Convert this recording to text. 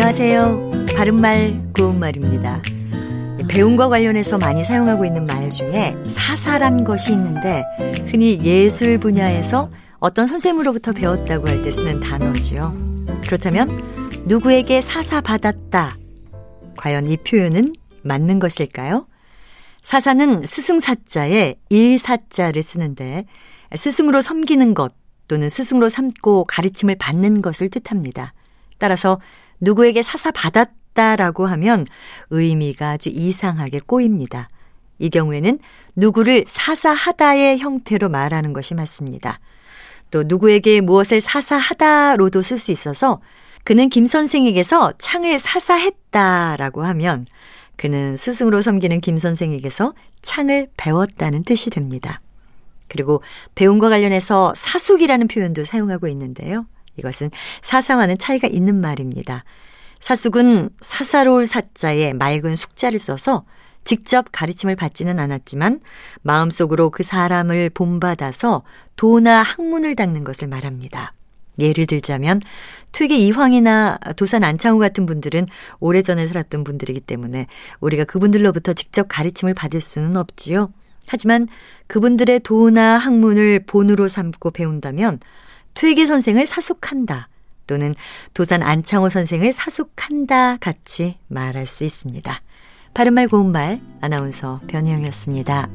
안녕하세요. 바른말, 고운말입니다. 배움과 관련해서 많이 사용하고 있는 말 중에 사사란 것이 있는데 흔히 예술 분야에서 어떤 선생으로부터 배웠다고 할 때 쓰는 단어지요. 그렇다면 누구에게 사사받았다. 과연 이 표현은 맞는 것일까요? 사사는 스승사자에 일사자를 쓰는데 스승으로 섬기는 것 또는 스승으로 삼고 가르침을 받는 것을 뜻합니다. 따라서 누구에게 사사 받았다라고 하면 의미가 아주 이상하게 꼬입니다. 이 경우에는 누구를 사사하다의 형태로 말하는 것이 맞습니다. 또 누구에게 무엇을 사사하다로도 쓸 수 있어서 그는 김 선생에게서 창을 사사했다라고 하면 그는 스승으로 섬기는 김 선생에게서 창을 배웠다는 뜻이 됩니다. 그리고 배움과 관련해서 사숙이라는 표현도 사용하고 있는데요. 이것은 사사와는 차이가 있는 말입니다. 사숙은 사사로울 사자에 맑은 숙자를 써서 직접 가르침을 받지는 않았지만 마음속으로 그 사람을 본받아서 도나 학문을 닦는 것을 말합니다. 예를 들자면 퇴계 이황이나 도산 안창호 같은 분들은 오래전에 살았던 분들이기 때문에 우리가 그분들로부터 직접 가르침을 받을 수는 없지요. 하지만 그분들의 도나 학문을 본으로 삼고 배운다면 퇴계 선생을 사숙한다 또는 도산 안창호 선생을 사숙한다 같이 말할 수 있습니다. 바른말 고운말 아나운서 변희영이었습니다.